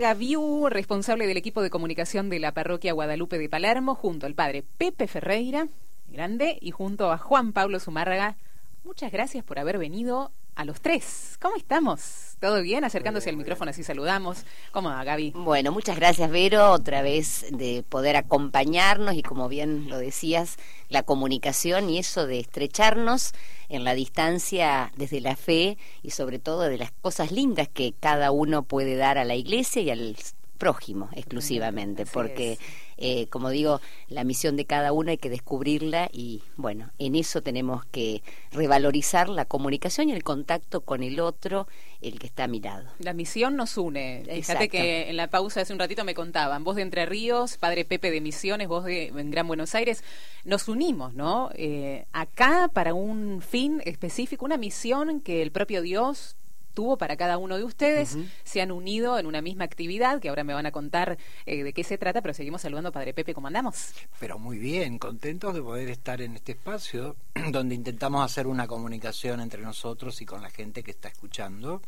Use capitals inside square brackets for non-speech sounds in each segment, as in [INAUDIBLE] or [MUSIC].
Gaviu, responsable del equipo de comunicación de la parroquia Guadalupe de Palermo, junto al padre Pepe Ferreira, grande, y junto a Juan Pablo Zumárraga. Muchas gracias por haber venido a los tres. ¿Cómo estamos? ¿Todo bien? Acercándose al micrófono así saludamos. ¿Cómo va, Gaby? Bueno, muchas gracias, Vero, otra vez de poder acompañarnos y como bien lo decías, la comunicación y eso de estrecharnos en la distancia desde la fe y sobre todo de las cosas lindas que cada uno puede dar a la iglesia y al prójimo exclusivamente, porque eh, como digo, la misión de cada uno hay que descubrirla y bueno, en eso tenemos que revalorizar la comunicación y el contacto con el otro, el que está a mi lado. La misión nos une. Fíjate que en la pausa hace un ratito me contaban, vos de Entre Ríos, padre Pepe de Misiones, vos de en Gran Buenos Aires, nos unimos, ¿no? Eh, acá para un fin específico, una misión que el propio Dios tuvo para cada uno de ustedes. Se han unido en una misma actividad, que ahora me van a contar eh, de qué se trata, pero seguimos saludando, Padre Pepe, ¿cómo andamos? Pero muy bien, contentos de poder estar en este espacio [CLEARS THROAT] donde intentamos hacer una comunicación entre nosotros y con la gente que está escuchando,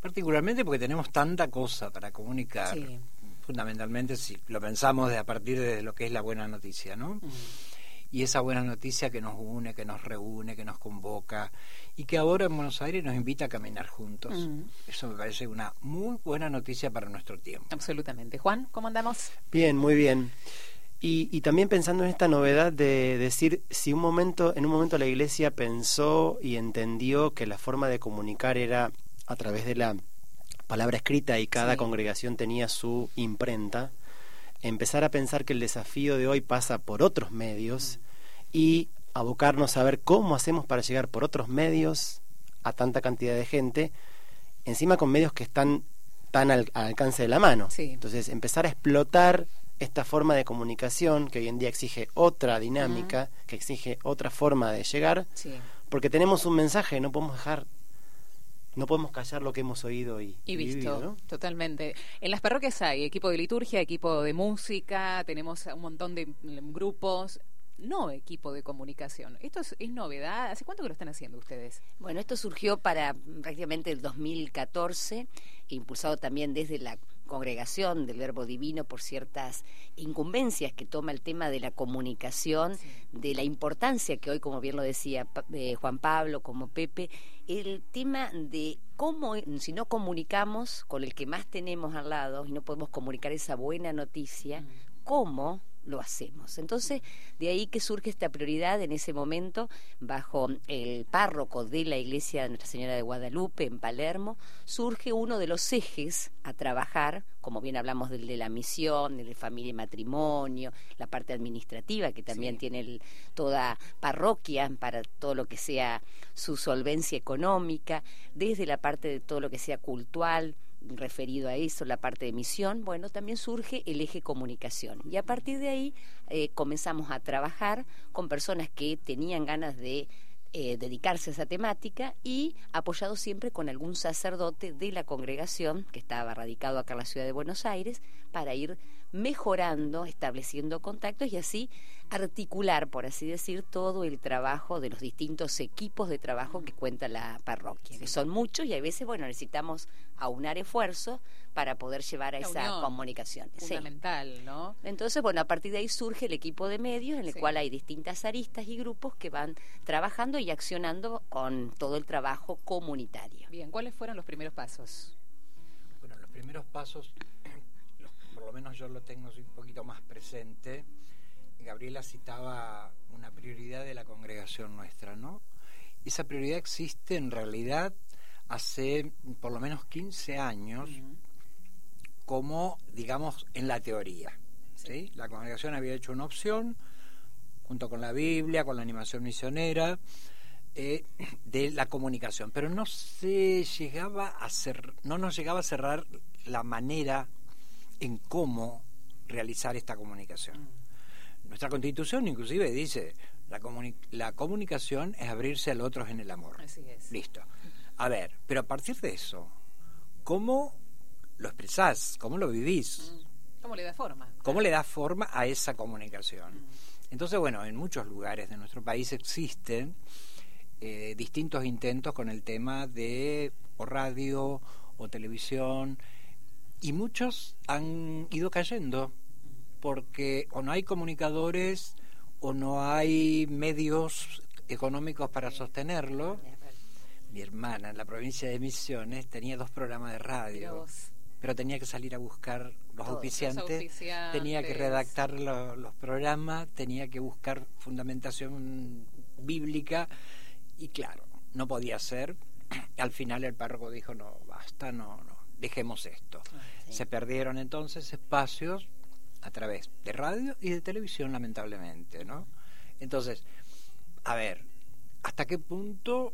particularmente porque tenemos tanta cosa para comunicar. Fundamentalmente, si lo pensamos de a partir de lo que es la buena noticia, ¿no? Y esa buena noticia que nos une, que nos reúne, que nos convoca y que ahora en Buenos Aires nos invita a caminar juntos. Mm. Eso me parece una muy buena noticia para nuestro tiempo. Absolutamente. Juan, ¿cómo andamos? Bien, muy bien. Y, y, también pensando en esta novedad de decir si un momento, en un momento la Iglesia pensó y entendió que la forma de comunicar era a través de la palabra escrita y cada congregación tenía su imprenta, empezar a pensar que el desafío de hoy pasa por otros medios y abocarnos a ver cómo hacemos para llegar por otros medios a tanta cantidad de gente, encima con medios que están tan al, alcance de la mano. Entonces, empezar a explotar esta forma de comunicación que hoy en día exige otra dinámica, que exige otra forma de llegar, porque tenemos un mensaje, no podemos dejar no podemos callar lo que hemos oído y, y visto. Totalmente. En las parroquias hay equipo de liturgia, equipo de música, tenemos un montón de grupos no equipo de comunicación. ¿Esto es, novedad? ¿Hace cuánto que lo están haciendo ustedes? Bueno, esto surgió para prácticamente el 2014, impulsado también desde la congregación del Verbo Divino por ciertas incumbencias que toma el tema de la comunicación, de la importancia que hoy, como bien lo decía eh, Juan Pablo, como Pepe, el tema de cómo, si no comunicamos con el que más tenemos al lado y no podemos comunicar esa buena noticia, mm. cómo lo hacemos. Entonces, de ahí que surge esta prioridad en ese momento, bajo el párroco de la iglesia de Nuestra Señora de Guadalupe en Palermo, surge uno de los ejes a trabajar, como bien hablamos del de la misión, del de familia y matrimonio, la parte administrativa que también tiene toda parroquia para todo lo que sea su solvencia económica, desde la parte de todo lo que sea cultural, referido a eso, la parte de misión, bueno, también surge el eje comunicación. Y a partir de ahí eh, comenzamos a trabajar con personas que tenían ganas de eh, dedicarse a esa temática y apoyado siempre con algún sacerdote de la congregación que estaba radicado acá en la ciudad de Buenos Aires para ir mejorando, estableciendo contactos y así articular, por así decir, todo el trabajo de los distintos equipos de trabajo que cuenta la parroquia, que son muchos y a veces, bueno, necesitamos aunar esfuerzos para poder llevar a esa comunicación. Fundamental, ¿no? Entonces, bueno, a partir de ahí surge el equipo de medios en el cual hay distintas aristas y grupos que van trabajando y accionando con todo el trabajo comunitario. Bien, ¿cuáles fueron los primeros pasos? Bueno, los primeros pasos [CLEARS THROAT] por lo menos yo lo tengo un poquito más presente, Gabriela citaba una prioridad de la congregación nuestra, ¿no? Esa prioridad existe en realidad hace por lo menos 15 años, como, digamos, en la teoría. ¿sí? La congregación había hecho una opción, junto con la Biblia, con la animación misionera, eh, de la comunicación, pero no se llegaba a ser, no nos llegaba a cerrar la manera en cómo realizar esta comunicación. Mm. Nuestra constitución inclusive dice, la, la comunicación es abrirse al otro en el amor. Así es. Listo. A ver, pero a partir de eso, ¿cómo lo expresás? ¿Cómo lo vivís? Mm. ¿Cómo le da forma? ¿Cómo le da forma a esa comunicación? Mm. Entonces, bueno, en muchos lugares de nuestro país existen eh, distintos intentos con el tema de o radio o televisión y muchos han ido cayendo porque o no hay comunicadores o no hay medios económicos para sostenerlo. Mi hermana en la provincia de Misiones tenía dos programas de radio, pero tenía que salir a buscar los auspiciantes, tenía que redactar los programas, tenía que buscar fundamentación bíblica y claro, no podía ser. [CLEARS THROAT] Al final el párroco dijo, no, basta, no, no, dejemos esto. Ah, Se perdieron entonces espacios a través de radio y de televisión, lamentablemente, ¿no? Entonces, a ver, ¿hasta qué punto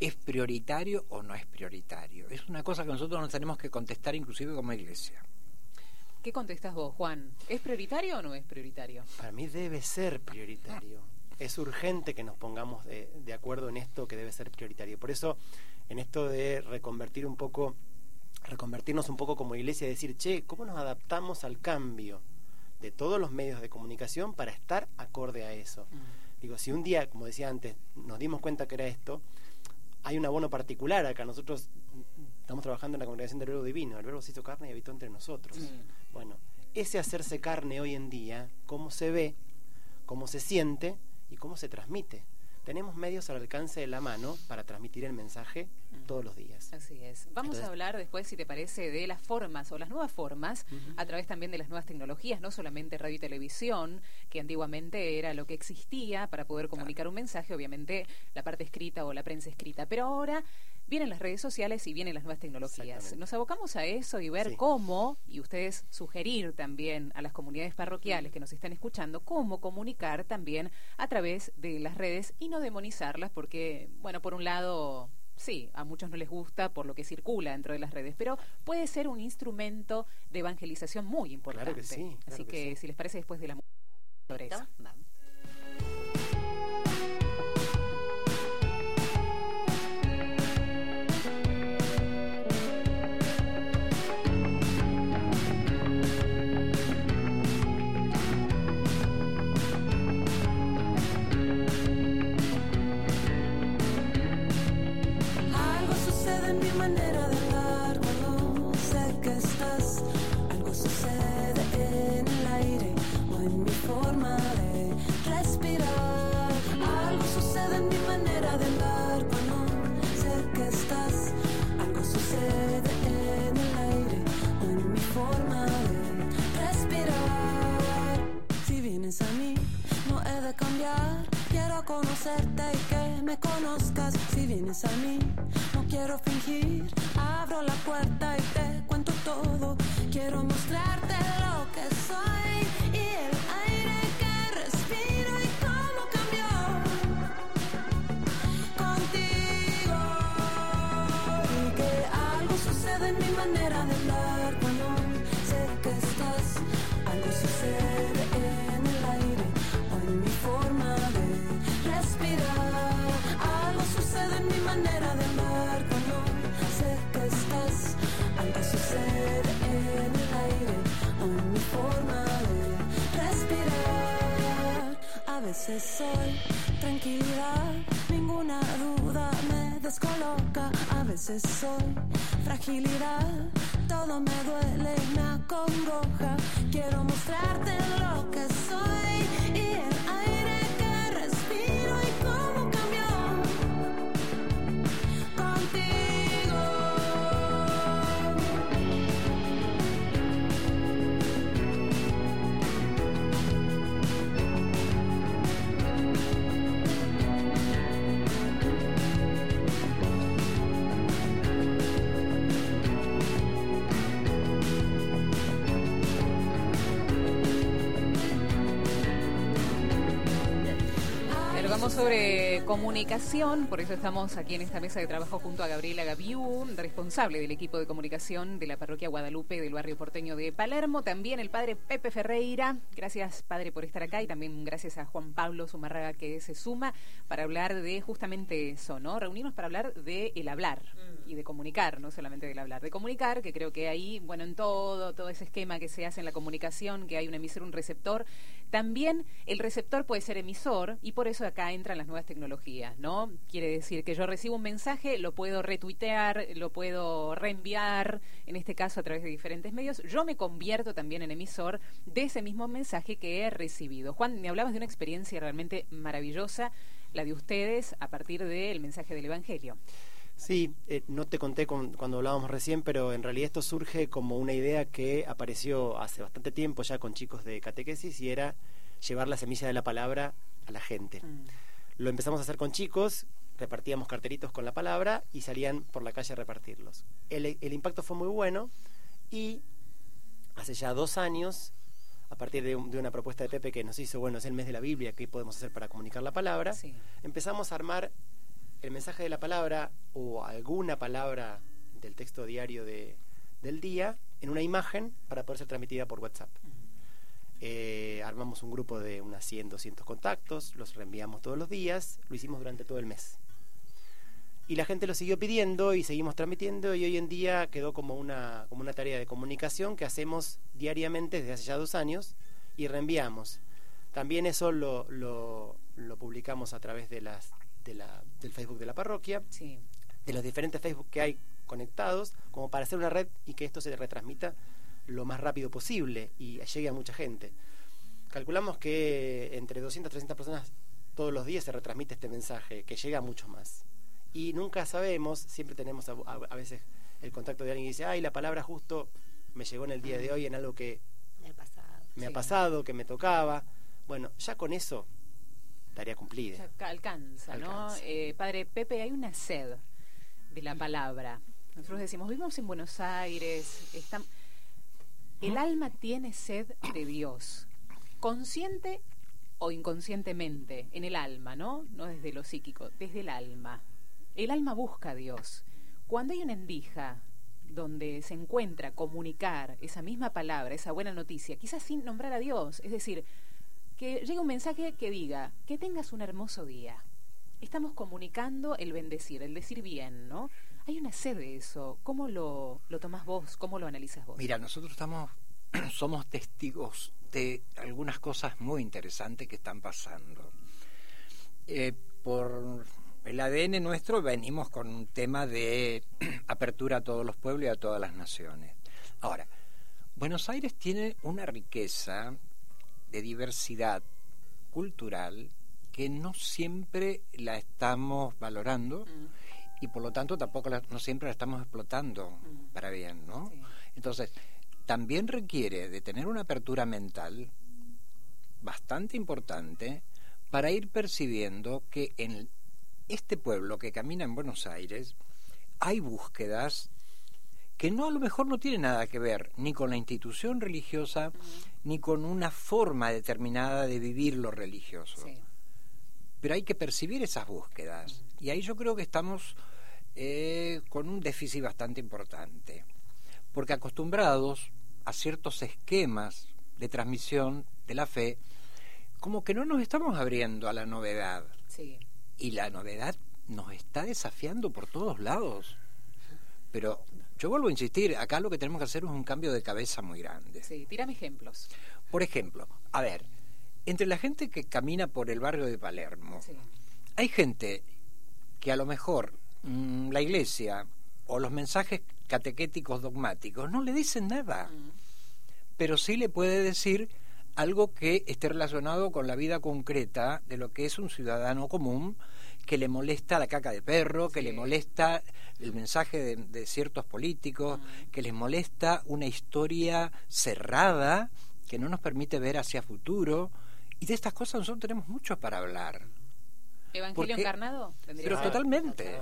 es prioritario o no es prioritario? Es una cosa que nosotros nos tenemos que contestar inclusive como iglesia. ¿Qué contestas vos, Juan? ¿Es prioritario o no es prioritario? Para mí debe ser prioritario. Es urgente que nos pongamos de, de acuerdo en esto que debe ser prioritario. Por eso, en esto de reconvertir un poco, reconvertirnos un poco como iglesia y decir, che, ¿cómo nos adaptamos al cambio de todos los medios de comunicación para estar acorde a eso? Mm. Digo, si un día, como decía antes, nos dimos cuenta que era esto, hay un abono particular acá. Nosotros estamos trabajando en la congregación del verbo divino. El verbo se hizo carne y habitó entre nosotros. Mm. Bueno, ese hacerse carne hoy en día, cómo se ve, cómo se siente y cómo se transmite tenemos medios al alcance de la mano para transmitir el mensaje. Todos los días. Así es. Vamos a hablar después, si te parece, de las formas o las nuevas formas, a través también de las nuevas tecnologías, no solamente radio y televisión, que antiguamente era lo que existía para poder comunicar un mensaje, obviamente la parte escrita o la prensa escrita, pero ahora vienen las redes sociales y vienen las nuevas tecnologías. Nos abocamos a eso y ver cómo, y ustedes sugerir también a las comunidades parroquiales que nos están escuchando, cómo comunicar también a través de las redes y no demonizarlas, porque, bueno, por un lado sí, a muchos no les gusta por lo que circula dentro de las redes, pero puede ser un instrumento de evangelización muy importante. Claro que sí. Así que, si les parece, después de la música, Vamos. Soy tranquilidad, ninguna duda me descoloca. A veces soy fragilidad, todo me duele y me acongoja. Quiero mostrarte lo que soy y sobre comunicación, por eso estamos aquí en esta mesa de trabajo junto a Gabriela Gaviú, responsable del equipo de comunicación de la parroquia Guadalupe del barrio porteño de Palermo, también el padre Pepe Ferreira, gracias padre por estar acá y también gracias a Juan Pablo Zumarraga que se suma para hablar de justamente eso, ¿no? Reunirnos para hablar de el hablar y de comunicar, no solamente del hablar, de comunicar, que creo que ahí, bueno, en todo, todo ese esquema que se hace en la comunicación, que hay un emisor, un receptor, también el receptor puede ser emisor y por eso acá acá entran las nuevas tecnologías, ¿no? Quiere decir que yo recibo un mensaje, lo puedo retuitear, lo puedo reenviar, en este caso a través de diferentes medios. Yo me convierto también en emisor de ese mismo mensaje que he recibido. Juan, me hablabas de una experiencia realmente maravillosa, la de ustedes, a partir del mensaje del Evangelio. Sí, eh, no te conté cuando hablábamos recién, pero en realidad esto surge como una idea que apareció hace bastante tiempo ya con chicos de catequesis y era llevar la semilla de la palabra a la gente. Mm. Lo empezamos a hacer con chicos, repartíamos carteritos con la palabra y salían por la calle a repartirlos. El, el impacto fue muy bueno y hace ya dos años, a partir de, una propuesta de Pepe que nos hizo, bueno, es el mes de la Biblia, ¿qué podemos hacer para comunicar la palabra? Empezamos a armar el mensaje de la palabra o alguna palabra del texto diario de, del día en una imagen para poder ser transmitida por WhatsApp. Eh, armamos un grupo de unas 100, 200 contactos, los reenviamos todos los días, lo hicimos durante todo el mes. Y la gente lo siguió pidiendo y seguimos transmitiendo y hoy en día quedó como una, como una tarea de comunicación que hacemos diariamente desde hace ya dos años y reenviamos. También eso lo, lo, lo publicamos a través de las del Facebook de la parroquia, de los diferentes Facebook que hay conectados, como para hacer una red y que esto se retransmita lo más rápido posible y llegue a mucha gente. Calculamos que entre 200 y 300 personas todos los días se retransmite este mensaje, que llega a muchos más. Y nunca sabemos, siempre tenemos a, veces el contacto de alguien que dice, ay, la palabra justo me llegó en el día de hoy en algo que me ha pasado, que me tocaba. Bueno, ya con eso tarea cumplida. alcanza, ¿no? Eh, padre Pepe, hay una sed de la palabra. Nosotros decimos, vivimos en Buenos Aires, el alma tiene sed de Dios, consciente o inconscientemente, en el alma, ¿no? No desde lo psíquico, desde el alma. El alma busca a Dios. Cuando hay una endija donde se encuentra comunicar esa misma palabra, esa buena noticia, quizás sin nombrar a Dios, es decir, que llegue un mensaje que diga, que tengas un hermoso día. Estamos comunicando el bendecir, el decir bien, ¿no? Hay una sed de eso. ¿Cómo lo, lo tomás vos? ¿Cómo lo analizas vos? Mira, nosotros estamos, [CLEARS THROAT] somos testigos de algunas cosas muy interesantes que están pasando. Eh, por el ADN nuestro venimos con un tema de [CLEARS THROAT] apertura a todos los pueblos y a todas las naciones. Ahora, Buenos Aires tiene una riqueza de diversidad cultural que no siempre la estamos valorando mm. Y por lo tanto tampoco no siempre la estamos explotando mm. para bien, ¿no? Entonces, también requiere de tener una apertura mental bastante importante para ir percibiendo que en este pueblo que camina en Buenos Aires hay búsquedas que no a lo mejor no tiene nada que ver ni con la institución religiosa ni con una forma determinada de vivir lo religioso. Pero hay que percibir esas búsquedas. Y ahí yo creo que estamos eh, con un déficit bastante importante. Porque acostumbrados a ciertos esquemas de transmisión de la fe, como que no nos estamos abriendo a la novedad. Y la novedad nos está desafiando por todos lados. Pero yo vuelvo a insistir, acá lo que tenemos que hacer es un cambio de cabeza muy grande. Sí, tírame ejemplos. Por ejemplo, a ver, entre la gente que camina por el barrio de Palermo, hay gente que a lo mejor mm, la iglesia o los mensajes catequéticos dogmáticos no le dicen nada, mm. pero sí le puede decir algo que esté relacionado con la vida concreta de lo que es un ciudadano común que le molesta la caca de perro, que le molesta el mensaje de, ciertos políticos, que les molesta una historia cerrada que no nos permite ver hacia futuro. Y de estas cosas nosotros tenemos mucho para hablar. ¿Evangelio encarnado? Pero totalmente.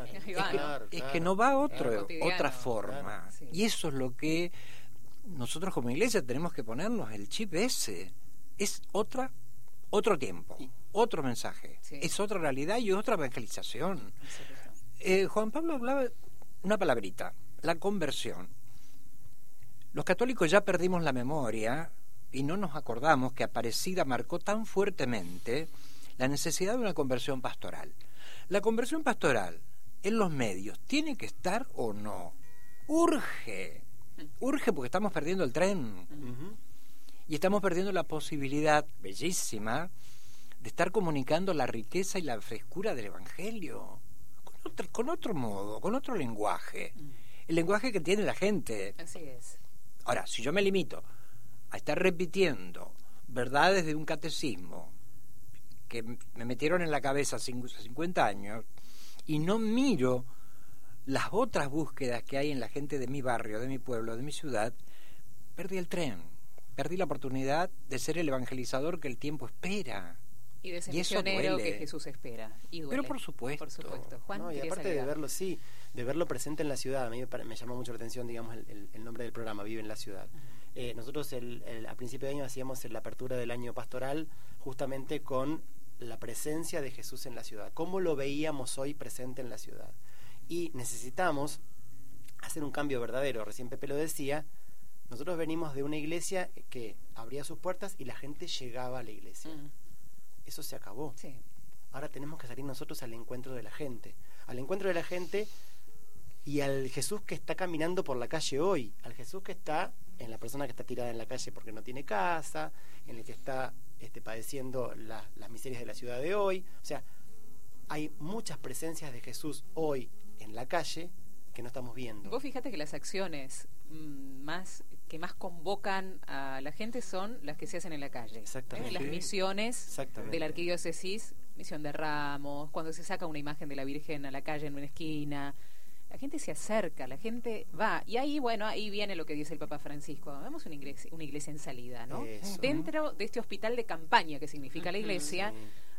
es, que, no va otro, otra forma. Y eso es lo que nosotros como iglesia tenemos que ponernos el chip ese. Es otra, otro tiempo otro mensaje, es otra realidad y otra evangelización. Eh, Juan Pablo hablaba una palabrita, la conversión. Los católicos ya perdimos la memoria y no nos acordamos que Aparecida marcó tan fuertemente la necesidad de una conversión pastoral. La conversión pastoral en los medios tiene que estar o no. Urge, urge porque estamos perdiendo el tren y estamos perdiendo la posibilidad bellísima de estar comunicando la riqueza y la frescura del Evangelio con otro, con otro modo, con otro lenguaje. Mm. El lenguaje que tiene la gente. Así es. Ahora, si yo me limito a estar repitiendo verdades de un catecismo que me metieron en la cabeza hace 50 años y no miro las otras búsquedas que hay en la gente de mi barrio, de mi pueblo, de mi ciudad, perdí el tren, perdí la oportunidad de ser el evangelizador que el tiempo espera. Y de ser misionero que Jesús espera. Y Pero por supuesto. Por supuesto. Juan, y aparte de verlo, sí, de verlo presente en la ciudad, a mí me, llama mucho la atención, digamos, el, nombre del programa, Vive en la Ciudad. Eh, nosotros el, a principio de año hacíamos la apertura del año pastoral justamente con la presencia de Jesús en la ciudad. ¿Cómo lo veíamos hoy presente en la ciudad? Y necesitamos hacer un cambio verdadero. Recién Pepe lo decía, nosotros venimos de una iglesia que abría sus puertas y la gente llegaba a la iglesia. Eso se acabó. Ahora tenemos que salir nosotros al encuentro de la gente. Al encuentro de la gente y al Jesús que está caminando por la calle hoy. Al Jesús que está en la persona que está tirada en la calle porque no tiene casa, en el que está este, padeciendo las miserias de la ciudad de hoy. O sea, hay muchas presencias de Jesús hoy en la calle que no estamos viendo. Vos fíjate que las acciones mm, más que más convocan a la gente son las que se hacen en la calle. Exactamente. Las misiones de la arquidiócesis, misión de ramos, cuando se saca una imagen de la Virgen a la calle en una esquina. La gente se acerca, la gente va. Y ahí, bueno, ahí viene lo que dice el Papa Francisco. Vemos una iglesia, una iglesia en salida, ¿no? Dentro de este hospital de campaña que significa la iglesia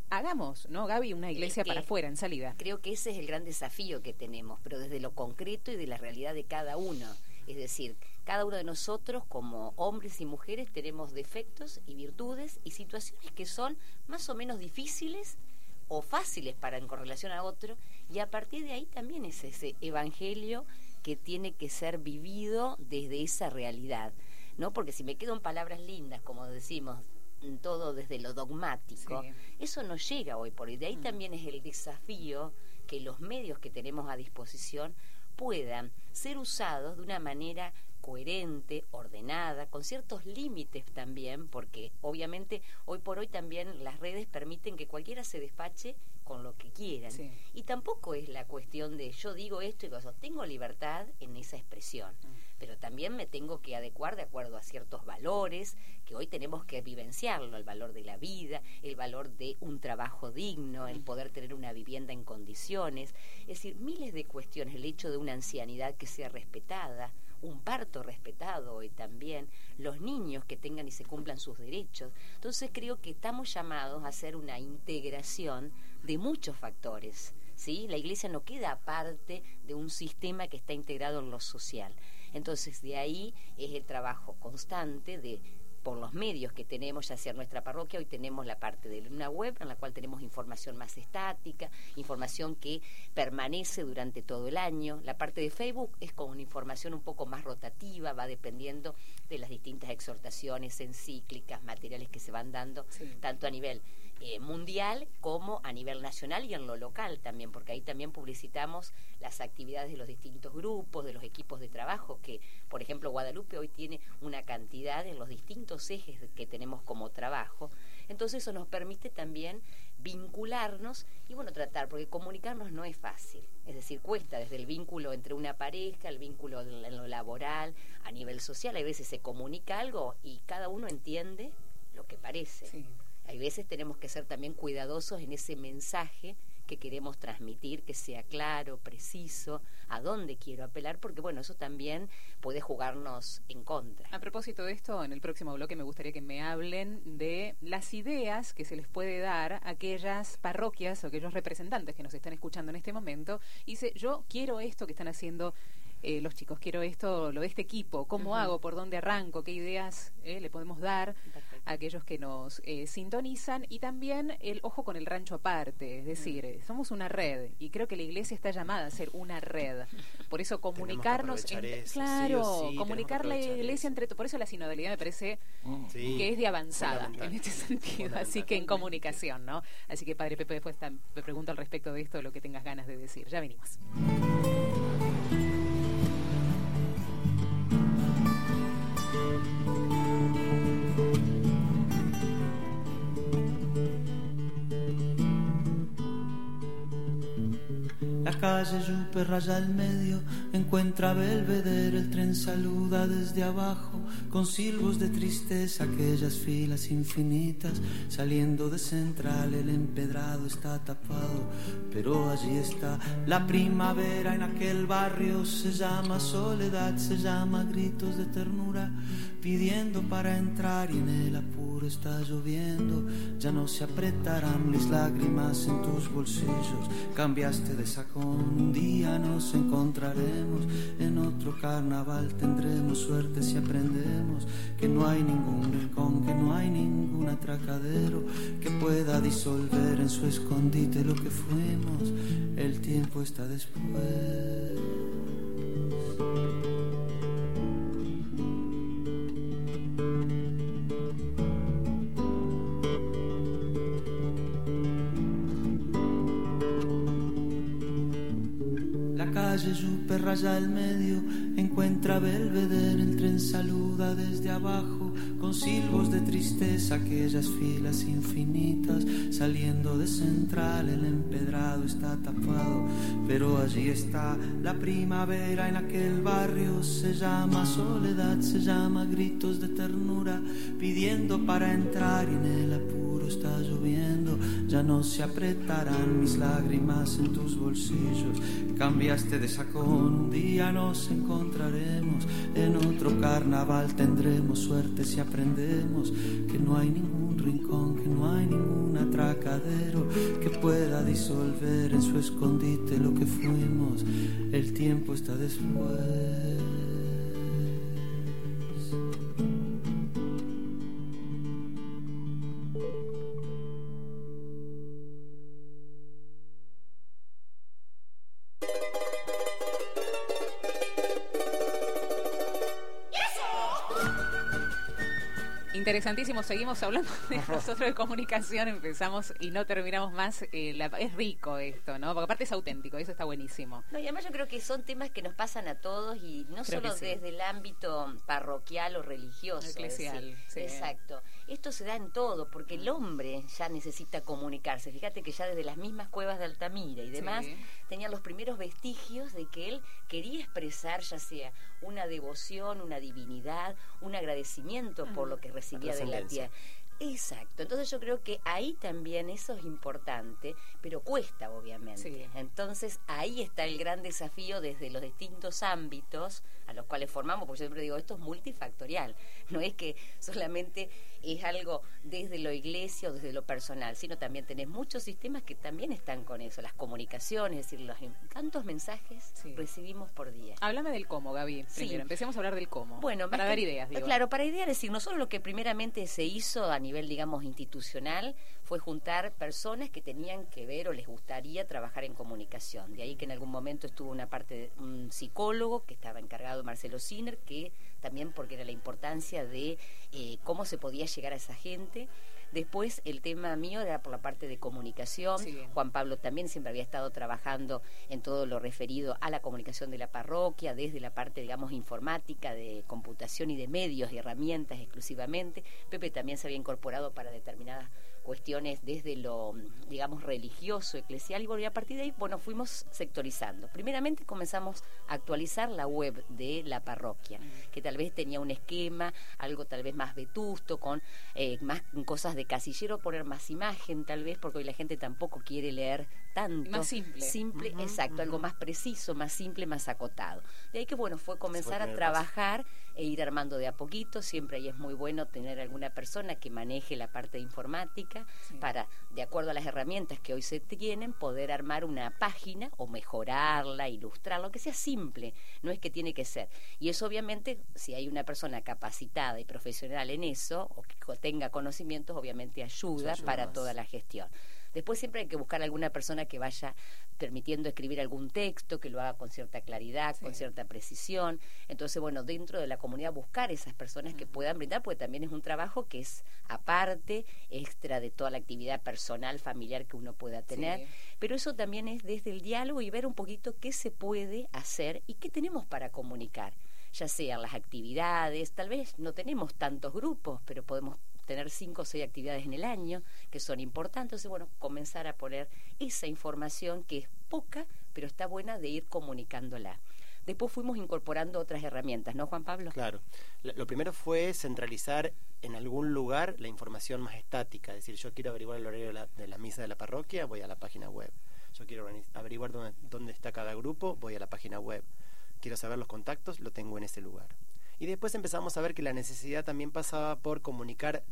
hagamos, ¿no, Gaby? Una iglesia para afuera, en salida. Creo que ese es el gran desafío que tenemos, pero desde lo concreto y de la realidad de cada uno. Es decir, cada uno de nosotros como hombres y mujeres tenemos defectos y virtudes y situaciones que son más o menos difíciles o fáciles para en correlación a otro y a partir de ahí también es ese evangelio que tiene que ser vivido desde esa realidad, ¿no? Porque si me quedo en palabras lindas, como decimos, todo desde lo dogmático, eso no llega hoy por hoy. De ahí mm. también es el desafío que los medios que tenemos a disposición puedan ser usados de una manera coherente, ordenada, con ciertos límites también, porque obviamente hoy por hoy también las redes permiten que cualquiera se despache con lo que quieran. Y tampoco es la cuestión de yo digo esto y cosas, tengo libertad en esa expresión. Mm pero también me tengo que adecuar de acuerdo a ciertos valores que hoy tenemos que vivenciarlo, el valor de la vida, el valor de un trabajo digno, el poder tener una vivienda en condiciones, es decir, miles de cuestiones, el hecho de una ancianidad que sea respetada, un parto respetado hoy también, los niños que tengan y se cumplan sus derechos. Entonces creo que estamos llamados a hacer una integración de muchos factores. ¿sí? La iglesia no queda aparte de un sistema que está integrado en lo social. Entonces, de ahí es el trabajo constante de por los medios que tenemos, ya sea nuestra parroquia, hoy tenemos la parte de una web en la cual tenemos información más estática, información que permanece durante todo el año. La parte de Facebook es con una información un poco más rotativa, va dependiendo de las distintas exhortaciones encíclicas, materiales que se van dando, tanto a nivel eh, mundial como a nivel nacional y en lo local también, porque ahí también publicitamos las actividades de los distintos grupos, de los equipos de trabajo, que por ejemplo Guadalupe hoy tiene una cantidad en los distintos ejes que tenemos como trabajo. Entonces eso nos permite también vincularnos y bueno, tratar, porque comunicarnos no es fácil, es decir, cuesta desde el vínculo entre una pareja, el vínculo en lo laboral, a nivel social, a veces se comunica algo y cada uno entiende lo que parece. Hay veces tenemos que ser también cuidadosos en ese mensaje que queremos transmitir, que sea claro, preciso, a dónde quiero apelar, porque bueno, eso también puede jugarnos en contra. A propósito de esto, en el próximo bloque me gustaría que me hablen de las ideas que se les puede dar a aquellas parroquias o aquellos representantes que nos están escuchando en este momento. Dice, yo quiero esto que están haciendo eh, los chicos, quiero esto, lo de este equipo, ¿cómo hago? ¿Por dónde arranco? ¿Qué ideas eh, le podemos dar a aquellos que nos eh, sintonizan? Y también el ojo con el rancho aparte, es decir, somos una red y creo que la iglesia está llamada a ser una red. Por eso [LAUGHS] comunicarnos, claro, comunicar la iglesia entre, por eso la sinodalidad me parece mm. que es de avanzada en este sentido, así que en comunicación, ¿no? Así que Padre Pepe, después me pregunto al respecto de esto, lo que tengas ganas de decir. Ya venimos. Calle Yupe raya al medio, encuentra Belvedere, el tren saluda desde abajo, con silbos de tristeza, aquellas filas infinitas, saliendo de central, el empedrado está tapado, pero allí está la primavera en aquel barrio, se llama soledad, se llama gritos de ternura, pidiendo para entrar y en el apuro está lloviendo, ya no se apretarán mis lágrimas en tus bolsillos, cambiaste de saco un día nos encontraremos en otro carnaval, tendremos suerte si aprendemos que no hay ningún rincón, que no hay ningún atracadero que pueda disolver en su escondite lo que fuimos. El tiempo está después. Calle el medio, encuentra Belvedere, el tren saluda desde abajo, con silbos de tristeza aquellas filas infinitas, saliendo de central el empedrado está tapado, pero allí está la primavera en aquel barrio, se llama soledad, se llama gritos de ternura, pidiendo para entrar y en el apuro está lloviendo, ya no se apretarán mis lágrimas en tus bolsillos, cambiaste de sacón, un día nos encontraremos, en otro carnaval tendremos suerte si aprendemos que no hay ningún rincón, que no hay ningún atracadero que pueda disolver en su escondite lo que fuimos, el tiempo está después. Interesantísimo, seguimos hablando de [LAUGHS] nosotros de comunicación, empezamos y no terminamos más. Eh, la- es rico esto, ¿no? Porque aparte es auténtico, eso está buenísimo. No, y además yo creo que son temas que nos pasan a todos y no Creo solo sí. desde el ámbito parroquial o religioso. es Eclesial, decir, sí. Exacto. Esto se da en todo, porque el hombre ya necesita comunicarse. Fíjate que ya desde las mismas cuevas de Altamira y demás Sí. tenían los primeros vestigios de que él quería expresar ya sea una devoción, una divinidad, un agradecimiento por lo que recibía de la tierra. Exacto, entonces yo creo que ahí también eso es importante, pero cuesta obviamente. Sí. Entonces ahí está el gran desafío desde los distintos ámbitos a los cuales formamos, porque yo siempre digo, esto es multifactorial, [LAUGHS] no es que solamente es algo desde lo iglesia o desde lo personal, sino también tenés muchos sistemas que también están con eso, las comunicaciones, es decir, los, tantos mensajes Sí. recibimos por día. Háblame del cómo, Gaby. Sí. Primero, empecemos a hablar del cómo. Bueno, para dar ideas, digo. Claro, para ideas, es decir, nosotros lo que primeramente se hizo a nivel, digamos, institucional fue juntar personas que tenían que ver o les gustaría trabajar en comunicación. De ahí que en algún momento estuvo una parte de un psicólogo que estaba encargado, Marcelo Sinner, que también porque era la importancia de eh, cómo se podía llegar a esa gente. Después el tema mío era por la parte de comunicación. Sí. Juan Pablo también siempre había estado trabajando en todo lo referido a la comunicación de la parroquia, desde la parte, digamos, informática, de computación y de medios y herramientas exclusivamente. Pepe también se había incorporado para determinadas cuestiones desde lo, digamos, religioso, eclesial, y bueno, y a partir de ahí, bueno, fuimos sectorizando. Primeramente comenzamos a actualizar la web de la parroquia, que tal vez tenía un esquema, algo tal vez más vetusto, con eh, más cosas de casillero, poner más imagen tal vez, porque hoy la gente tampoco quiere leer tanto. Más simple. Simple, exacto, algo más preciso, más simple, más acotado. De ahí que, bueno, fue comenzar a trabajar e ir armando de a poquito. Siempre ahí es muy bueno tener alguna persona que maneje la parte de informática Sí. para, de acuerdo a las herramientas que hoy se tienen, poder armar una página o mejorarla, ilustrarla, que sea simple, no es que tiene que ser. Y eso obviamente, si hay una persona capacitada y profesional en eso, o que co- tenga conocimientos, obviamente ayuda, ayuda para más. toda la gestión. Después siempre hay que buscar alguna persona que vaya permitiendo escribir algún texto, que lo haga con cierta claridad, con cierta precisión. Entonces, bueno, dentro de la comunidad buscar esas personas que puedan brindar, porque también es un trabajo que es aparte, extra de toda la actividad personal, familiar que uno pueda tener. Sí. Pero eso también es desde el diálogo y ver un poquito qué se puede hacer y qué tenemos para comunicar, ya sean las actividades, tal vez no tenemos tantos grupos, pero podemos tener cinco o seis actividades en el año que son importantes. Entonces, bueno, comenzar a poner esa información que es poca, pero está buena de ir comunicándola. Después fuimos incorporando otras herramientas, ¿no, Juan Pablo? Claro. Lo primero fue centralizar en algún lugar la información más estática. Es decir, yo quiero averiguar el horario de la, de la misa de la parroquia, voy a la página web. Yo quiero averiguar dónde, dónde está cada grupo, voy a la página web. Quiero saber los contactos, lo tengo en ese lugar. Y después empezamos a ver que la necesidad también pasaba por comunicar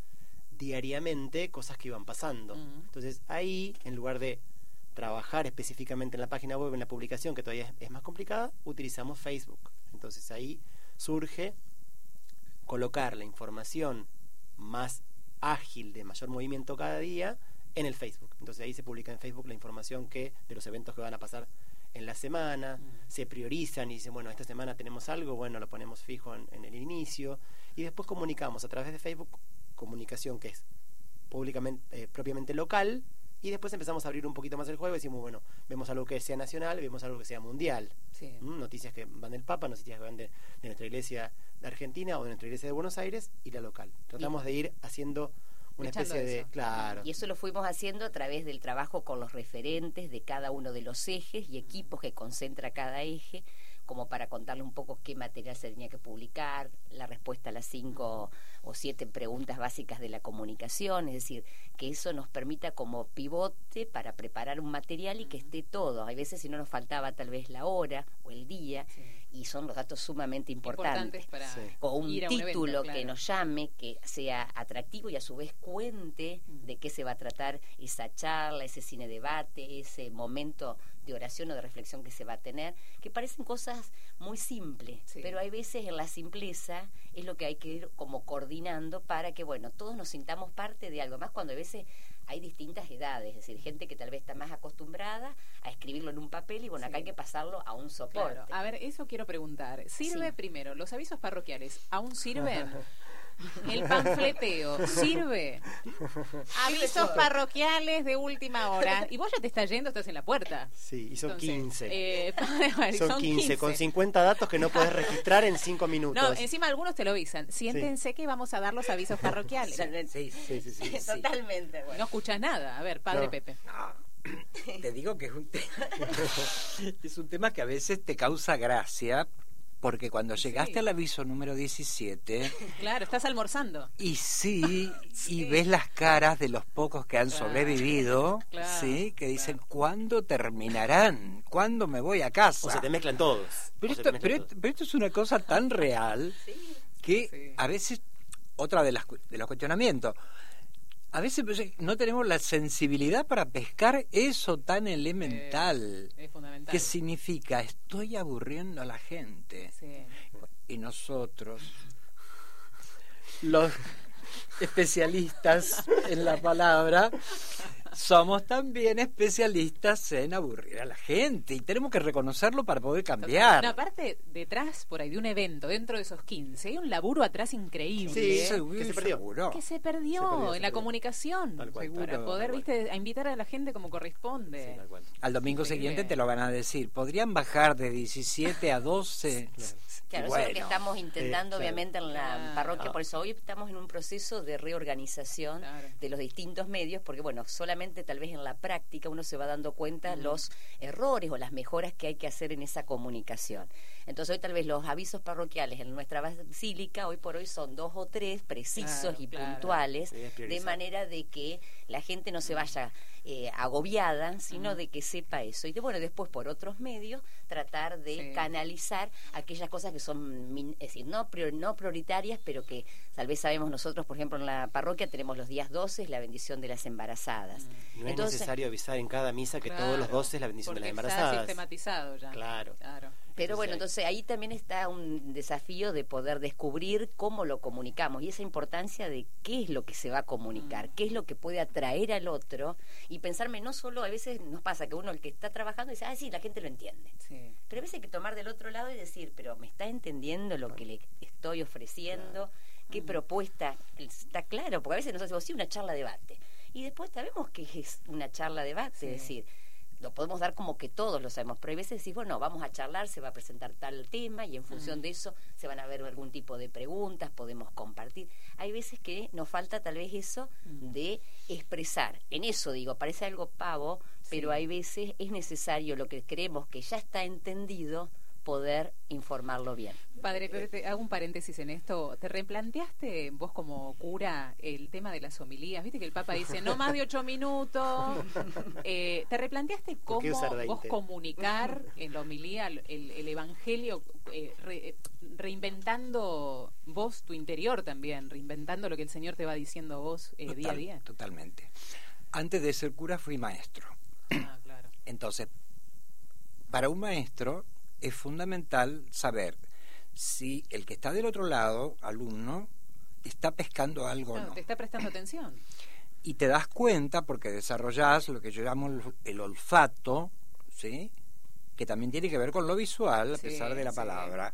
diariamente cosas que iban pasando. Entonces ahí, en lugar de trabajar específicamente en la página web, en la publicación, que todavía es, más complicada, utilizamos Facebook. Entonces ahí surge colocar la información más ágil, de mayor movimiento cada día, en el Facebook. Entonces ahí se publica en Facebook la información que de los eventos que van a pasar en la semana, se priorizan y dicen, bueno, esta semana tenemos algo, bueno, lo ponemos fijo en, en, el inicio, y después comunicamos a través de Facebook, comunicación que es públicamente, eh, propiamente local, y después empezamos a abrir un poquito más el juego y decimos, bueno, vemos algo que sea nacional, vemos algo que sea mundial. ¿Mm? Noticias que van del Papa, noticias que van de, nuestra iglesia de Argentina o de nuestra iglesia de Buenos Aires y la local. Tratamos de ir haciendo una especie de claro. Y eso lo fuimos haciendo a través del trabajo con los referentes de cada uno de los ejes y equipos que concentra cada eje como para contarle un poco qué material se tenía que publicar, la respuesta a las cinco o siete preguntas básicas de la comunicación, es decir, que eso nos permita como pivote para preparar un material y que esté todo. Hay veces si no nos faltaba tal vez la hora o el día y son los datos sumamente importantes. O un título que nos llame, que sea atractivo y a su vez cuente de qué se va a tratar esa charla, ese cine debate, ese momento de oración o de reflexión que se va a tener, que parecen cosas muy simples, pero hay veces en la simpleza es lo que hay que ir como coordinando para que, bueno, todos nos sintamos parte de algo, más cuando a veces hay distintas edades, es decir, gente que tal vez está más acostumbrada a escribirlo en un papel y bueno, acá hay que pasarlo a un soporte. A ver, eso quiero preguntar. ¿Sirve primero los avisos parroquiales? ¿Aún sirven? [LAUGHS] El panfleteo sirve. Avisos parroquiales de última hora. Y vos ya te estás yendo, estás en la puerta. Sí, y son 15. Eh, [LAUGHS] son, 15, con 50 datos que no puedes registrar en 5 minutos. No, encima algunos te lo avisan. Siéntense que vamos a dar los avisos parroquiales. Sí, sí, sí. [LAUGHS] Totalmente. No escuchas nada. A ver, padre Pepe. Te digo que es un, [LAUGHS] es un tema que a veces te causa gracia porque cuando llegaste al aviso número 17... [LAUGHS] Claro, estás almorzando. Y [LAUGHS] sí, y ves las caras de los pocos que han sobrevivido, ¿sí? Que dicen, ¿cuándo terminarán? ¿Cuándo me voy a casa? O se te mezclan todos. Pero, esto, pero, esto, es una cosa tan real [LAUGHS] que a veces, otra de, las, de los cuestionamientos, a veces pues, no tenemos la sensibilidad para pescar eso tan elemental. es fundamental. ¿Qué significa? Estoy aburriendo a la gente. Y nosotros, los especialistas en la palabra, somos también especialistas en aburrir a la gente y tenemos que reconocerlo para poder cambiar. No, aparte, detrás, por ahí, de un evento, dentro de esos 15, hay un laburo atrás increíble. Sí, ¿eh? que se perdió. Que se perdió, en la comunicación. para poder, viste, a invitar a la gente como corresponde. Al domingo siguiente te lo van a decir. ¿Podrían bajar de 17 a 12? [LAUGHS] Claro, eso es lo que estamos intentando, obviamente, en la parroquia. Por eso hoy estamos en un proceso de reorganización de los distintos medios, porque, bueno, solamente tal vez en la práctica uno se va dando cuenta los errores o las mejoras que hay que hacer en esa comunicación. Entonces, hoy tal vez los avisos parroquiales en nuestra basílica, hoy por hoy, son dos o tres precisos y puntuales, de manera de que la gente no se vaya eh, agobiada, sino de que sepa eso. Y de, bueno, después por otros medios tratar de canalizar aquellas cosas que son, es decir, no, no prioritarias, pero que tal vez sabemos nosotros, por ejemplo, en la parroquia tenemos los días 12, la bendición de las embarazadas. No es necesario avisar en cada misa que todos los 12 es la bendición de las embarazadas. Está sistematizado ya. Claro. claro. Pero bueno, entonces ahí también está un desafío de poder descubrir cómo lo comunicamos y esa importancia de qué es lo que se va a comunicar, qué es lo que puede atraer al otro y pensarme no solo, a veces nos pasa que uno el que está trabajando dice, ah, sí, la gente lo entiende. Pero a veces hay que tomar del otro lado y decir, pero ¿me está entendiendo lo que le estoy ofreciendo? ¿Qué propuesta? Está claro, porque a veces nosotros decimos, sí, una charla debate. Y después sabemos que es una charla debate, es decir, lo podemos dar como que todos lo sabemos, pero hay veces decís, bueno, vamos a charlar, se va a presentar tal tema y en función de eso se van a ver algún tipo de preguntas, podemos compartir. Hay veces que nos falta tal vez eso de expresar. En eso digo, parece algo pavo, pero hay veces es necesario lo que creemos que ya está entendido poder informarlo bien. Padre, pero te hago un paréntesis en esto. ¿Te replanteaste vos como cura el tema de las homilías? Viste que el Papa dice no más de ocho minutos. [LAUGHS] Eh, ¿Te replanteaste cómo vos comunicar en la homilía el, Evangelio, eh, reinventando vos tu interior también, reinventando lo que el Señor te va diciendo vos eh, día a día? Totalmente. Antes de ser cura fui maestro. Ah, claro. Entonces, para un maestro es fundamental saber si el que está del otro lado, alumno, está pescando algo o no. Te está prestando atención. Y te das cuenta porque desarrollás lo que yo llamo el olfato, ¿sí? que también tiene que ver con lo visual, a pesar de la palabra.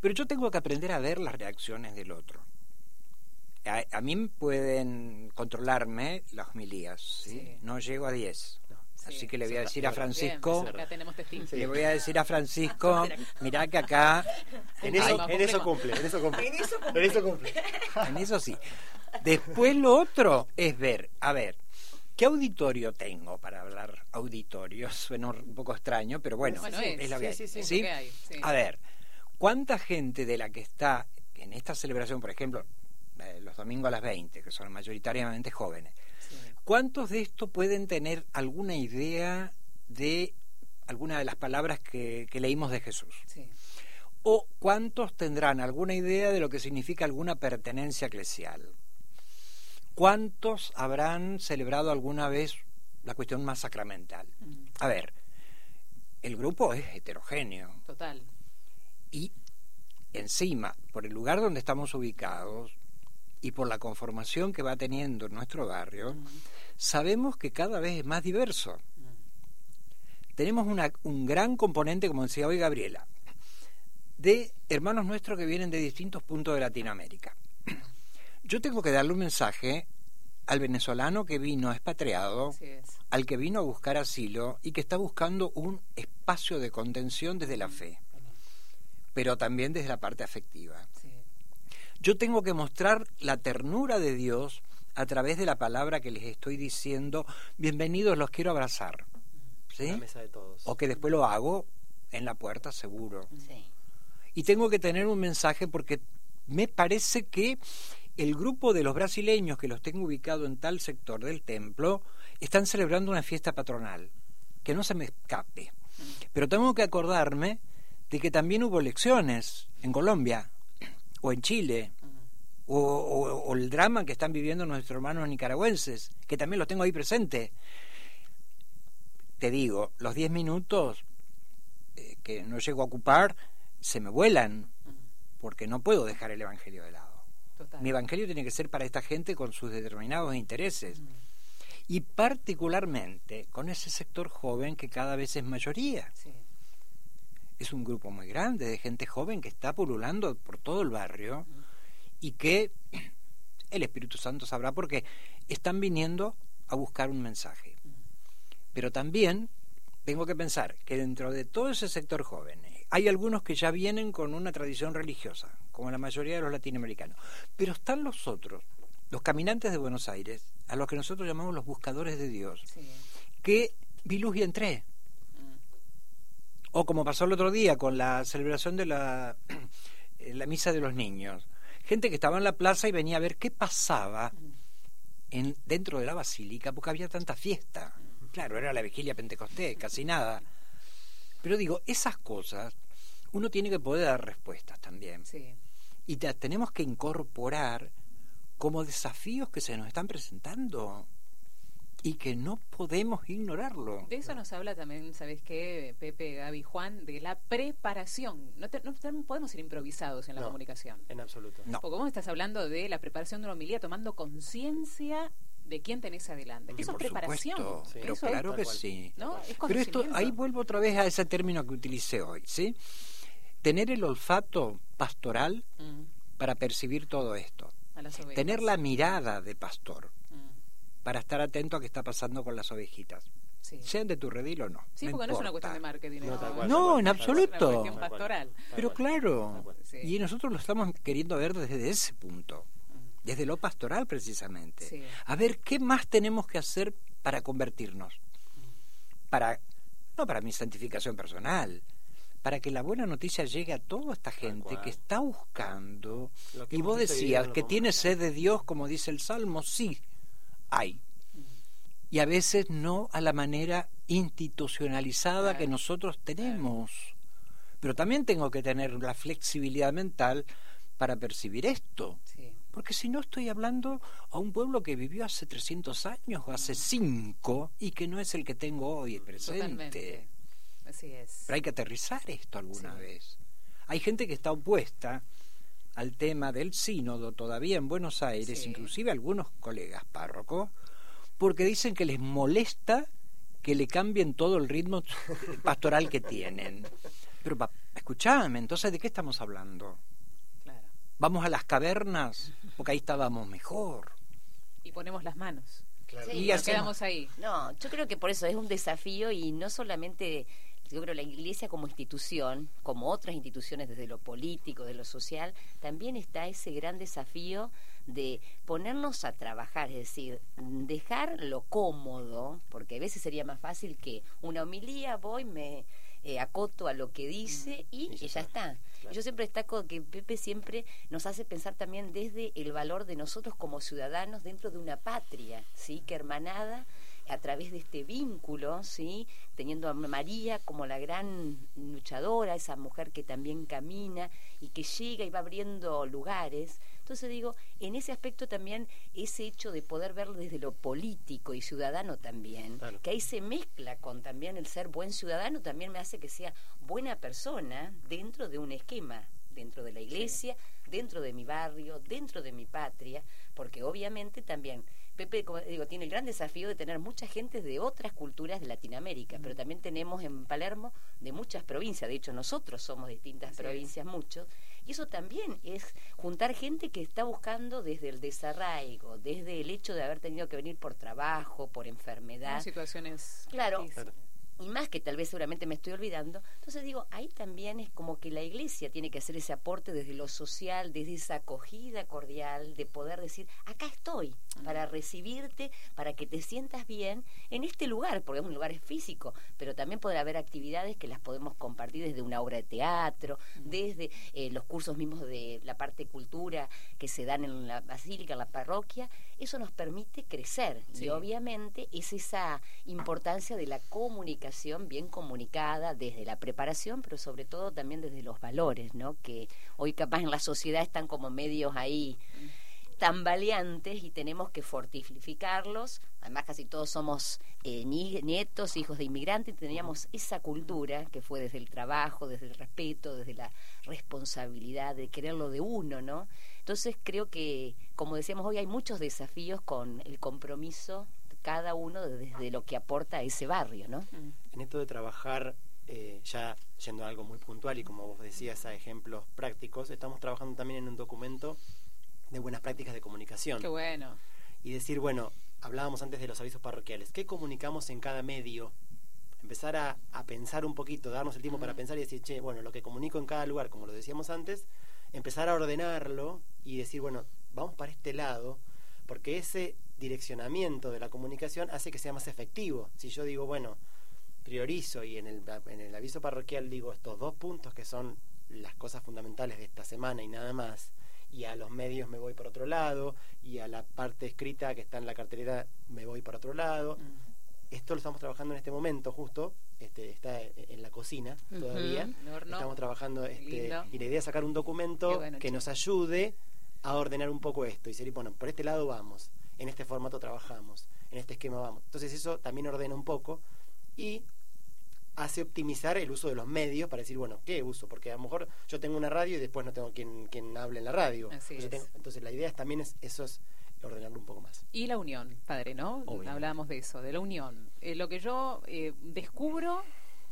Pero yo tengo que aprender a ver las reacciones del otro. A, mí pueden controlarme las homilías, ¿sí? no llego a 10. Así que le voy a decir a Francisco, le voy a decir a Francisco, mirá que acá... [LAUGHS] En eso, en eso cumple, en eso cumple. En eso cumple. [LAUGHS] En eso sí. Después lo otro es ver, a ver, ¿qué auditorio tengo para hablar auditorio? [LAUGHS] Suena un poco extraño, pero bueno, es, la que Sí, A ver, ¿cuánta gente de la que está en esta celebración, por ejemplo, eh, los domingos a las 20, que son mayoritariamente jóvenes, ¿Cuántos de estos pueden tener alguna idea de alguna de las palabras que, leímos de Jesús? ¿O cuántos tendrán alguna idea de lo que significa alguna pertenencia eclesial? ¿Cuántos habrán celebrado alguna vez la cuestión más sacramental? Mm. A ver, el grupo es heterogéneo. Total. Y encima, por el lugar donde estamos ubicados, y por la conformación que va teniendo nuestro barrio, sabemos que cada vez es más diverso. Tenemos un gran componente, como decía hoy Gabriela, de hermanos nuestros que vienen de distintos puntos de Latinoamérica. Yo tengo que darle un mensaje al venezolano que vino expatriado, al que vino a buscar asilo y que está buscando un espacio de contención desde la fe, pero también desde la parte afectiva. Yo tengo que mostrar la ternura de Dios a través de la palabra que les estoy diciendo, bienvenidos, los quiero abrazar. ¿Sí? O que después lo hago en la puerta seguro. Y tengo que tener un mensaje porque me parece que el grupo de los brasileños que los tengo ubicado en tal sector del templo están celebrando una fiesta patronal. Que no se me escape. Mm. Pero tengo que acordarme de que también hubo elecciones en Colombia o en Chile, o, el drama que están viviendo nuestros hermanos nicaragüenses, que también los tengo ahí presente. Te digo, los 10 minutos eh, que no llego a ocupar se me vuelan, porque no puedo dejar el Evangelio de lado. Mi Evangelio tiene que ser para esta gente con sus determinados intereses. Y particularmente con ese sector joven que cada vez es mayoría. Es un grupo muy grande de gente joven que está pululando por todo el barrio y que [CLEARS THROAT] el Espíritu Santo sabrá porque están viniendo a buscar un mensaje. Pero también tengo que pensar que dentro de todo ese sector joven hay algunos que ya vienen con una tradición religiosa, como la mayoría de los latinoamericanos, pero están los otros, los caminantes de Buenos Aires, a los que nosotros llamamos los buscadores de Dios, que vi luz y entré. O como pasó el otro día con la celebración de la, [CLEARS THROAT] la misa de los niños gente que estaba en la plaza y venía a ver qué pasaba en, dentro de la basílica, porque había tanta fiesta. Claro, era la vigilia pentecostés, casi nada. Pero digo, esas cosas uno tiene que poder dar respuestas también. Y tenemos que incorporar como desafíos que se nos están presentando y que no podemos ignorarlo. De eso nos habla también, ¿sabes qué, Pepe, Gaby, Juan? De la preparación. No, no, podemos ser improvisados en la comunicación. En absoluto. No. Porque vos estás hablando de la preparación de una homilía tomando conciencia de quién tenés adelante. eso es preparación. pero claro que sí. pero esto, ahí vuelvo otra vez a ese término que utilicé hoy, ¿sí? Tener el olfato pastoral mm. para percibir todo esto. Tener la mirada de pastor para estar atento a qué está pasando con las ovejitas. sean de tu redil o no. Sí, porque no es una cuestión de marketing. No, en absoluto. Es una cuestión pastoral. Pero claro, y nosotros lo estamos queriendo ver desde ese punto, desde lo pastoral precisamente. A ver, ¿qué más tenemos que hacer para convertirnos? Para, no para mi santificación personal, para que la buena noticia llegue a toda esta gente que está buscando. Y vos decías que tiene sed de Dios, como dice el Salmo, sí, hay. Y a veces no a la manera institucionalizada que nosotros tenemos. Pero también tengo que tener la flexibilidad mental para percibir esto. Porque si no estoy hablando a un pueblo que vivió hace 300 años o hace 5 y que no es el que tengo hoy presente. Así es. Pero hay que aterrizar esto alguna vez. Hay gente que está opuesta al tema del sínodo todavía en Buenos Aires, inclusive algunos colegas párrocos, porque dicen que les molesta que le cambien todo el ritmo [LAUGHS] pastoral que tienen. Pero escuchame, entonces ¿de qué estamos hablando? Vamos a las cavernas, porque ahí estábamos mejor. Y ponemos las manos. y nos quedamos ahí. No, yo creo que por eso es un desafío y no solamente yo creo la iglesia como institución, como otras instituciones desde lo político, de lo social, también está ese gran desafío de ponernos a trabajar, es decir, dejar lo cómodo, porque a veces sería más fácil que una homilía, voy, me eh, acoto a lo que dice y, ya está. Yo siempre destaco que Pepe siempre nos hace pensar también desde el valor de nosotros como ciudadanos dentro de una patria, ¿sí? Que hermanada a través de este vínculo, ¿sí? teniendo a María como la gran luchadora, esa mujer que también camina y que llega y va abriendo lugares. Entonces digo, en ese aspecto también ese hecho de poder verlo desde lo político y ciudadano también, que ahí se mezcla con también el ser buen ciudadano, también me hace que sea buena persona dentro de un esquema, dentro de la iglesia, dentro de mi barrio, dentro de mi patria, porque obviamente también Pepe, como digo, tiene el gran desafío de tener mucha gente de otras culturas de Latinoamérica, pero también tenemos en Palermo de muchas provincias, de hecho nosotros somos distintas provincias, muchos, y eso también es juntar gente que está buscando desde el desarraigo, desde el hecho de haber tenido que venir por trabajo, por enfermedad. situaciones. Claro y más que tal vez seguramente me estoy olvidando. Entonces digo, ahí también es como que la iglesia tiene que hacer ese aporte desde lo social, desde esa acogida cordial, de poder decir, acá estoy, para recibirte, para que te sientas bien en este lugar, porque es un lugar físico, pero también podrá haber actividades que las podemos compartir desde una obra de teatro, desde eh, los cursos mismos de la parte cultura que se dan en la basílica, en la parroquia. Eso nos permite crecer y obviamente es esa importancia de la comunicación bien comunicada desde la preparación, pero sobre todo también desde los valores, ¿no? Que hoy capaz en la sociedad están como medios ahí tambaleantes y tenemos que fortificarlos. Además, casi todos somos eh, nietos, hijos de inmigrantes, y teníamos esa cultura que fue desde el trabajo, desde el respeto, desde la responsabilidad de quererlo de uno, ¿no? Entonces, creo que, como decíamos hoy, hay muchos desafíos con el compromiso cada uno desde lo que aporta a ese barrio, ¿no? En esto de trabajar, eh, ya yendo a algo muy puntual y como vos decías, a ejemplos prácticos, estamos trabajando también en un documento de buenas prácticas de comunicación. Qué bueno. Y decir, bueno, hablábamos antes de los avisos parroquiales, ¿qué comunicamos en cada medio? Empezar a, pensar un poquito, darnos el tiempo para pensar y decir, che, bueno, lo que comunico en cada lugar, como lo decíamos antes, empezar a ordenarlo y decir, bueno, vamos para este lado, porque ese direccionamiento de la comunicación hace que sea más efectivo. Si yo digo, bueno, priorizo y en el, en el aviso parroquial digo estos dos puntos que son las cosas fundamentales de esta semana y nada más, y a los medios me voy por otro lado, y a la parte escrita que está en la cartelera me voy por otro lado. Mm. Esto lo estamos trabajando en este momento justo, este, está en la cocina todavía. Estamos trabajando este, y la idea es sacar un documento que nos ayude a ordenar un poco esto y decir, bueno, por este lado vamos en este formato trabajamos, en este esquema vamos. Entonces eso también ordena un poco y hace optimizar el uso de los medios para decir, bueno, ¿qué uso? Porque a lo mejor yo tengo una radio y después no tengo quien, quien hable en la radio. entonces, la idea es, también es eso es ordenarlo un poco más. Y la unión, padre, ¿no? Hablábamos de eso, de la unión. Eh, lo que yo eh, descubro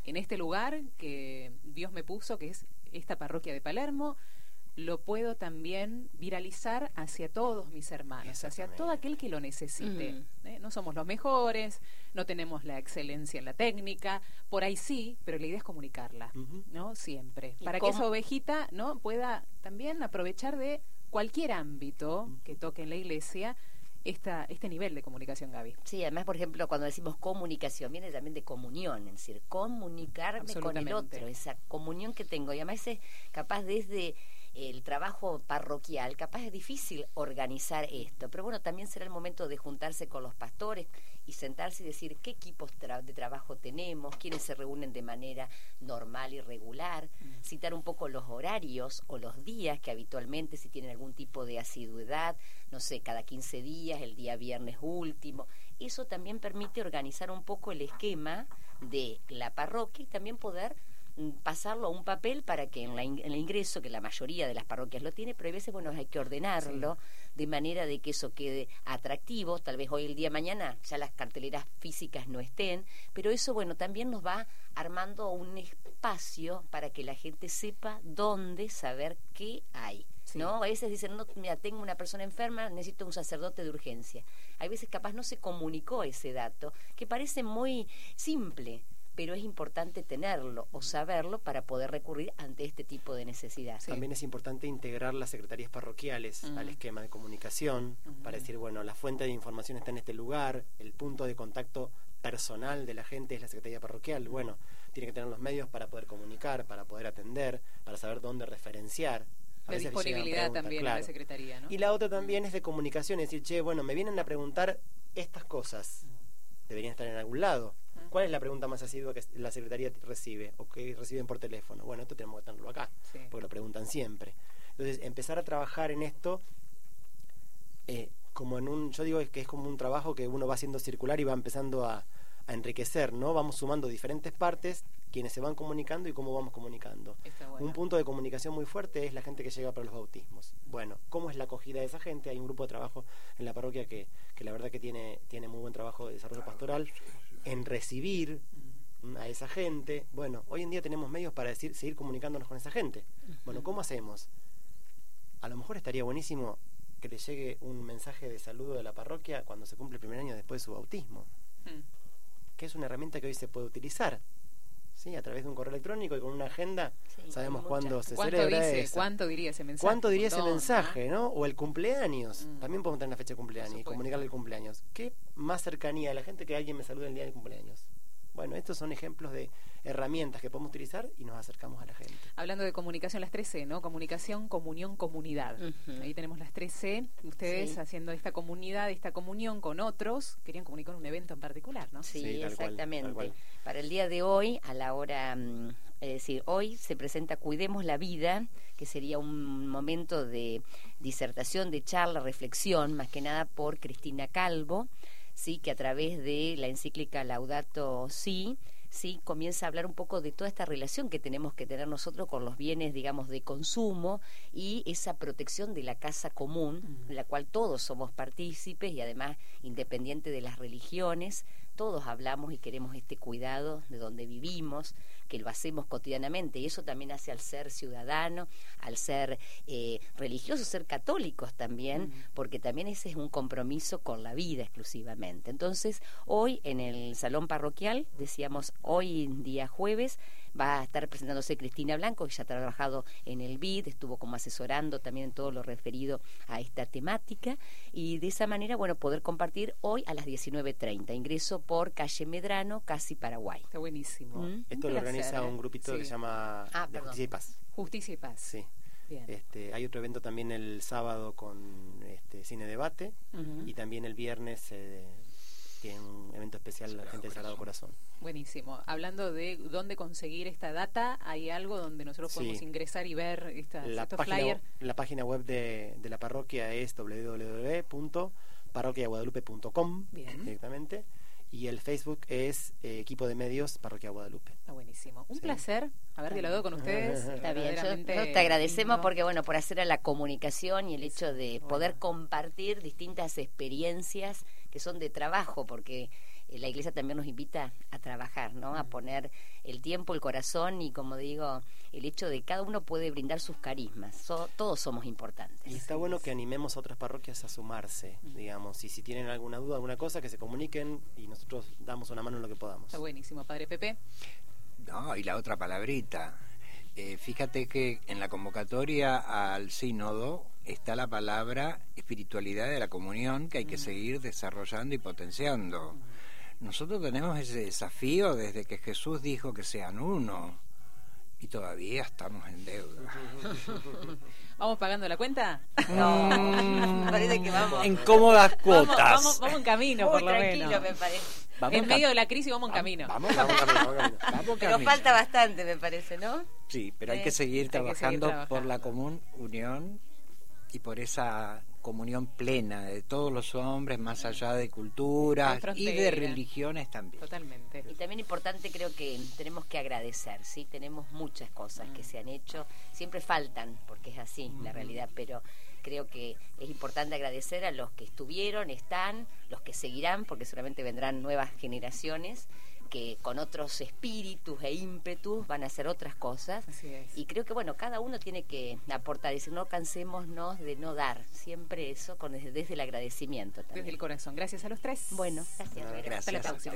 en este lugar que Dios me puso, que es esta parroquia de Palermo, lo puedo también viralizar hacia todos mis hermanos, hacia todo aquel que lo necesite. Mm. ¿eh? No somos los mejores, no tenemos la excelencia en la técnica, por ahí sí, pero la idea es comunicarla, ¿no? Siempre. ¿Y Para que esa ovejita, ¿no? Pueda también aprovechar de cualquier ámbito que toque en la iglesia esta, este nivel de comunicación, Gaby. Sí, además, por ejemplo, cuando decimos comunicación, viene también de comunión, es decir, comunicarme con el otro, esa comunión que tengo. Y además es capaz desde el trabajo parroquial, capaz es difícil organizar esto, pero bueno, también será el momento de juntarse con los pastores y sentarse y decir qué equipos tra- de trabajo tenemos, quiénes se reúnen de manera normal y regular, citar un poco los horarios o los días que habitualmente, si tienen algún tipo de asiduidad, no sé, cada 15 días, el día viernes último. Eso también permite organizar un poco el esquema de la parroquia y también poder mm, pasarlo a un papel para que en, la in- en el ingreso, que la mayoría de las parroquias lo tiene, pero hay veces, bueno, hay que ordenarlo de manera de que eso quede atractivo. Tal vez hoy, el día de mañana, ya las carteleras físicas no estén, pero eso, bueno, también nos va armando un espacio para que la gente sepa dónde saber qué hay. Sí. ¿No? A veces dicen, no, mira, tengo una persona enferma, necesito un sacerdote de urgencia. Hay veces capaz no se comunicó ese dato, que parece muy simple, pero es importante tenerlo o saberlo para poder recurrir ante este tipo de necesidad. También es importante integrar las secretarías parroquiales al esquema de comunicación para decir, bueno, la fuente de información está en este lugar, el punto de contacto personal de la gente es la secretaría parroquial. Bueno, tiene que tener los medios para poder comunicar, para poder atender, para saber dónde referenciar. A La disponibilidad también en claro. la Secretaría, ¿no? Y la otra también es de comunicación, es decir, che, bueno, me vienen a preguntar estas cosas. Deberían estar en algún lado. ¿Cuál es la pregunta más asidua que la Secretaría recibe o que reciben por teléfono? Bueno, esto tenemos que tenerlo acá, Sí. porque lo preguntan siempre. Entonces, empezar a trabajar en esto eh, como en un, yo digo que es como un trabajo que uno va haciendo circular y va empezando a, a enriquecer, ¿no? Vamos sumando diferentes partes, quienes se van comunicando y cómo vamos comunicando. Bueno. Un punto de comunicación muy fuerte es la gente que llega para los bautismos. Bueno, ¿cómo es la acogida de esa gente? Hay un grupo de trabajo en la parroquia que, que la verdad que tiene, tiene muy buen trabajo de desarrollo pastoral en recibir a esa gente. Bueno, hoy en día tenemos medios para decir, seguir comunicándonos con esa gente. Bueno, ¿cómo hacemos? A lo mejor estaría buenísimo que le llegue un mensaje de saludo de la parroquia cuando se cumple el primer año después de su bautismo, que es una herramienta que hoy se puede utilizar. ¿Sí? A través de un correo electrónico y con una agenda Sí, sabemos cuándo se ¿Cuánto celebra dice? esa. ¿Cuánto diría ese mensaje? ¿Cuánto diría ese mensaje, no? O el cumpleaños. Mm. También podemos tener la fecha de cumpleaños y comunicarle el cumpleaños. ¿Qué más cercanía a la gente que alguien me salude el día del cumpleaños? Bueno, estos son ejemplos de herramientas que podemos utilizar y nos acercamos a la gente. Hablando de comunicación, las 3C, ¿no? Comunicación, comunión, comunidad. Ahí tenemos las 3C. Ustedes Sí. haciendo esta comunidad, esta comunión con otros, querían comunicar un evento en particular, ¿no? Sí, Sí, tal cual, exactamente. cual. Para el día de hoy, a la hora, mm, es decir, hoy se presenta Cuidemos la Vida, que sería un momento de disertación, de charla, reflexión, más que nada por Cristina Calvo, sí, que a través de la encíclica Laudato Si, sí, comienza a hablar un poco de toda esta relación que tenemos que tener nosotros con los bienes, digamos, de consumo y esa protección de la casa común, en la cual todos somos partícipes y además, independiente de las religiones, todos hablamos y queremos este cuidado de donde vivimos, que lo hacemos cotidianamente, y eso también hace al ser ciudadano, al ser eh, religioso, ser católicos también, porque también ese es un compromiso con la vida exclusivamente. Entonces, hoy en el salón parroquial, decíamos, hoy día jueves, va a estar presentándose Cristina Blanco, que ya ha trabajado en el BID, estuvo como asesorando también en todo lo referido a esta temática, y de esa manera, bueno, poder compartir hoy a las 19.30. Ingreso por calle Medrano, casi Paraguay. Está buenísimo. Mm. Esto lo organiza un grupito Sí. que se llama Ah, de. Justicia y Paz. Justicia y paz. Sí. Bien. Este, hay otro evento también el sábado con este, cine debate y también el viernes eh, tiene un evento especial la gente del Sagrado Corazón. Buenísimo. Hablando de dónde conseguir esta data, ¿hay algo donde nosotros Sí. podemos ingresar y ver esta, La estos página, flyers? la página web de, de la parroquia es www.parroquiaguadalupe.com directamente y el Facebook es eh, Equipo de Medios Parroquia Guadalupe. Está buenísimo. Un Sí. placer haber dialogado con ustedes. Está bien, yo- te agradecemos lindo. porque, bueno, por hacer a la comunicación y el hecho de poder compartir distintas experiencias que son de trabajo, porque eh, la iglesia también nos invita a trabajar, ¿no? A poner el tiempo, el corazón y, como digo, el hecho de que cada uno puede brindar sus carismas. todos somos importantes. Y está bueno que animemos a otras parroquias a sumarse, digamos. Y si tienen alguna duda, alguna cosa, que se comuniquen y nosotros damos una mano en lo que podamos. Está buenísimo, Padre Pepe. No, y la otra palabrita. Eh, fíjate que en la convocatoria al sínodo está la palabra espiritualidad de la comunión que hay que seguir desarrollando y potenciando. Nosotros tenemos ese desafío desde que Jesús dijo que sean uno y todavía estamos en deuda. [LAUGHS] ¿Vamos pagando la cuenta? No, [LAUGHS] parece que vamos. En cómodas cuotas. Vamos, vamos, en camino, por lo tranquilo, menos. me parece. en medio de la crisis vamos en camino. Vamos, vamos, camino, vamos Pero falta bastante, me parece, ¿no? Sí, pero hay que seguir trabajando por la común unión y por esa comunión plena de todos los hombres, más allá de culturas y de religiones también. Totalmente. Y también importante creo que tenemos que agradecer, ¿sí? Tenemos muchas cosas que mm. se han hecho, siempre faltan, porque es así la realidad, pero creo que es importante agradecer a los que estuvieron, están, los que seguirán, porque seguramente vendrán nuevas generaciones que con otros espíritus e ímpetus van a hacer otras cosas. Y creo que, bueno, cada uno tiene que aportar, decir, no cansémonos de no dar, siempre eso con, desde, el agradecimiento. Desde el corazón. Gracias a los tres. Bueno, gracias. Hasta la próxima.